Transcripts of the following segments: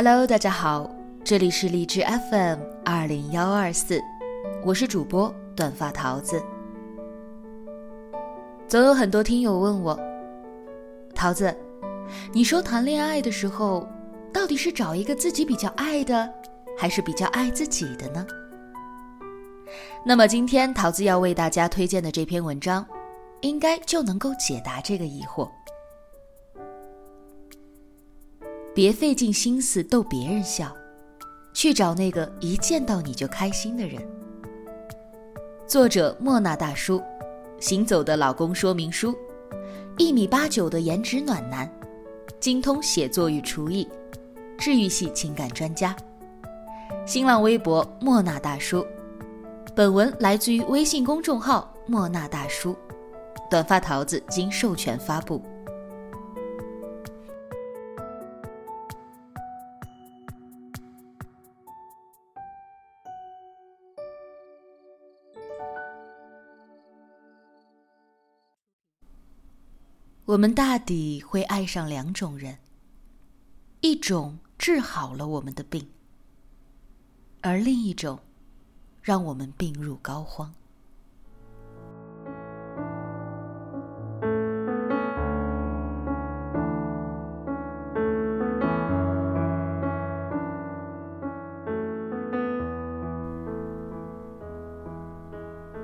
Hello，大家好，这里是荔枝 FM 二零幺二四，我是主播短发桃子。总有很多听友问我，桃子，你说谈恋爱的时候，到底是找一个自己比较爱的，还是比较爱自己的呢？那么今天桃子要为大家推荐的这篇文章，应该就能够解答这个疑惑。别费尽心思逗别人笑，去找那个一见到你就开心的人。作者莫那大叔，行走的老公说明书，一米八九的颜值暖男，精通写作与厨艺，治愈系情感专家。新浪微博莫那大叔。本文来自于微信公众号莫那大叔，短发桃子经授权发布。我们大抵会爱上两种人，一种治好了我们的病，而另一种让我们病入膏肓。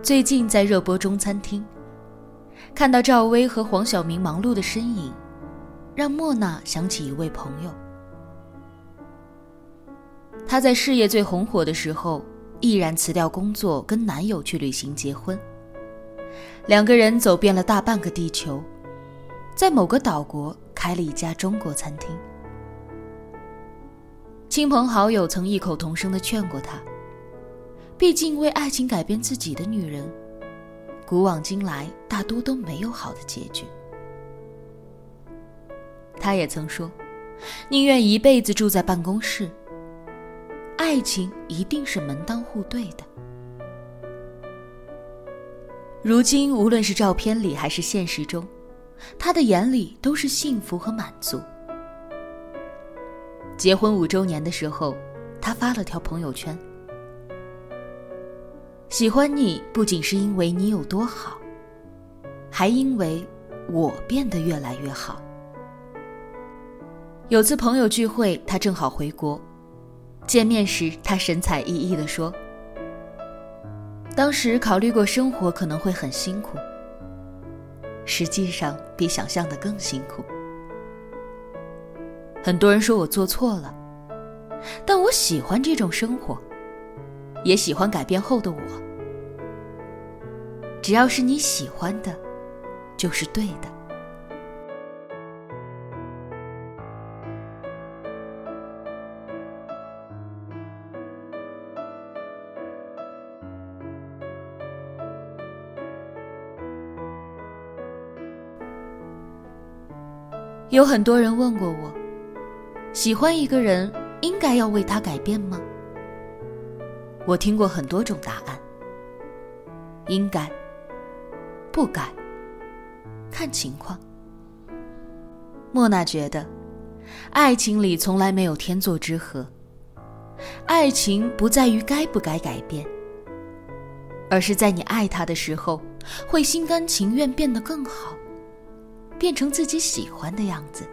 最近在热播中餐厅。看到赵薇和黄晓明忙碌的身影，让莫娜想起一位朋友。她在事业最红火的时候，毅然辞掉工作，跟男友去旅行结婚。两个人走遍了大半个地球，在某个岛国开了一家中国餐厅。亲朋好友曾异口同声的劝过她，毕竟为爱情改变自己的女人。古往今来，大多都没有好的结局。他也曾说，宁愿一辈子住在办公室。爱情一定是门当户对的。如今，无论是照片里还是现实中，他的眼里都是幸福和满足。结婚五周年的时候，他发了条朋友圈。喜欢你不仅是因为你有多好，还因为我变得越来越好。有次朋友聚会，他正好回国，见面时他神采奕奕地说：“当时考虑过生活可能会很辛苦，实际上比想象的更辛苦。很多人说我做错了，但我喜欢这种生活。”也喜欢改变后的我。只要是你喜欢的，就是对的。有很多人问过我，喜欢一个人应该要为他改变吗？我听过很多种答案，应该、不该，看情况。莫娜觉得，爱情里从来没有天作之合，爱情不在于该不该改变，而是在你爱他的时候，会心甘情愿变得更好，变成自己喜欢的样子。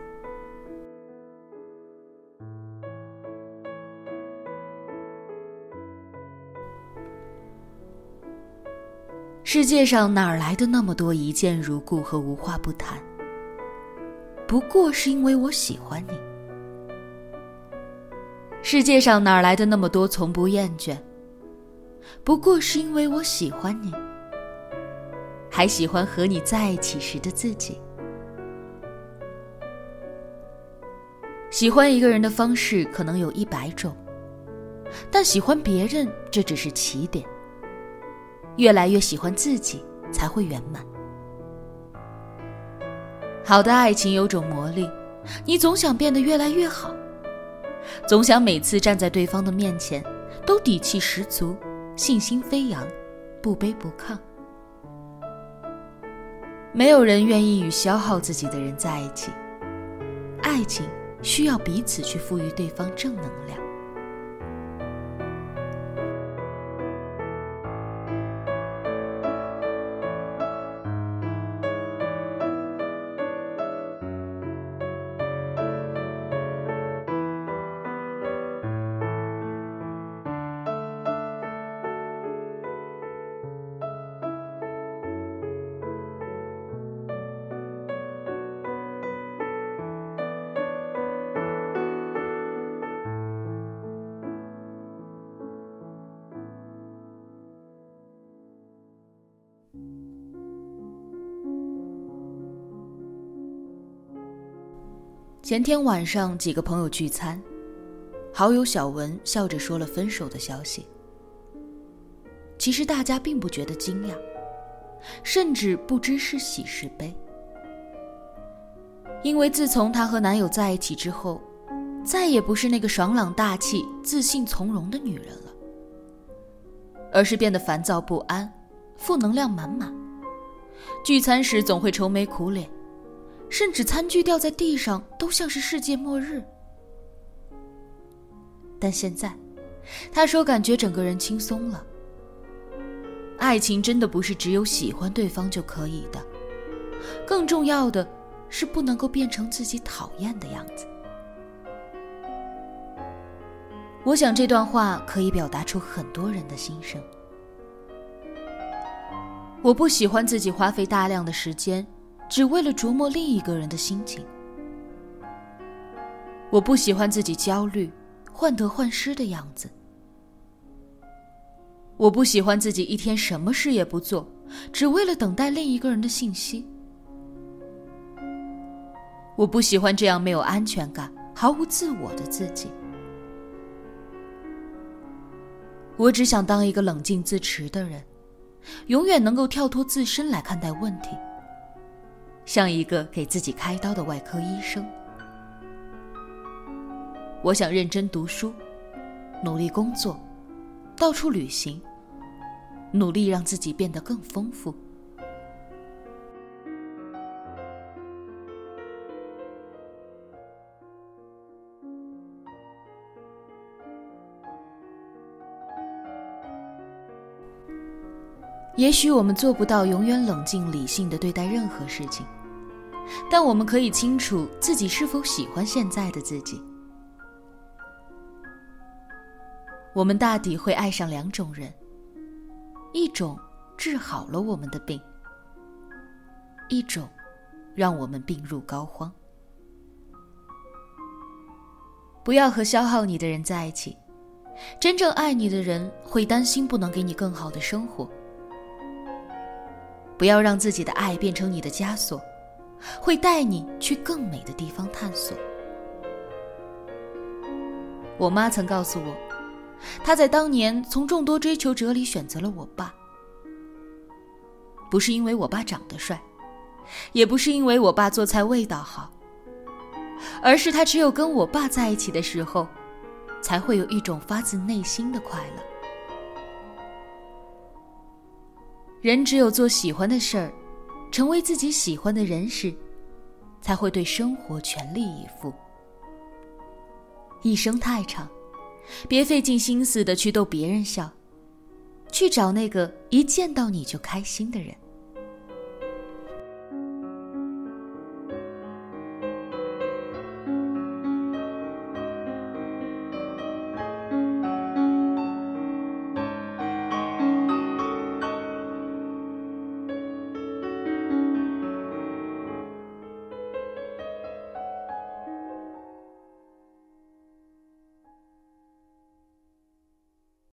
世界上哪来的那么多一见如故和无话不谈？不过是因为我喜欢你。世界上哪来的那么多从不厌倦？不过是因为我喜欢你，还喜欢和你在一起时的自己。喜欢一个人的方式可能有一百种，但喜欢别人这只是起点。越来越喜欢自己，才会圆满。好的爱情有种魔力，你总想变得越来越好，总想每次站在对方的面前都底气十足、信心飞扬、不卑不亢。没有人愿意与消耗自己的人在一起，爱情需要彼此去赋予对方正能量。前天晚上，几个朋友聚餐，好友小文笑着说了分手的消息。其实大家并不觉得惊讶，甚至不知是喜是悲，因为自从她和男友在一起之后，再也不是那个爽朗大气、自信从容的女人了，而是变得烦躁不安、负能量满满，聚餐时总会愁眉苦脸。甚至餐具掉在地上都像是世界末日。但现在，他说感觉整个人轻松了。爱情真的不是只有喜欢对方就可以的，更重要的是不能够变成自己讨厌的样子。我想这段话可以表达出很多人的心声。我不喜欢自己花费大量的时间。只为了琢磨另一个人的心情，我不喜欢自己焦虑、患得患失的样子。我不喜欢自己一天什么事也不做，只为了等待另一个人的信息。我不喜欢这样没有安全感、毫无自我的自己。我只想当一个冷静自持的人，永远能够跳脱自身来看待问题。像一个给自己开刀的外科医生，我想认真读书，努力工作，到处旅行，努力让自己变得更丰富。也许我们做不到永远冷静理性的对待任何事情，但我们可以清楚自己是否喜欢现在的自己。我们大抵会爱上两种人：一种治好了我们的病，一种让我们病入膏肓。不要和消耗你的人在一起，真正爱你的人会担心不能给你更好的生活。不要让自己的爱变成你的枷锁，会带你去更美的地方探索。我妈曾告诉我，她在当年从众多追求者里选择了我爸，不是因为我爸长得帅，也不是因为我爸做菜味道好，而是他只有跟我爸在一起的时候，才会有一种发自内心的快乐。人只有做喜欢的事儿，成为自己喜欢的人时，才会对生活全力以赴。一生太长，别费尽心思的去逗别人笑，去找那个一见到你就开心的人。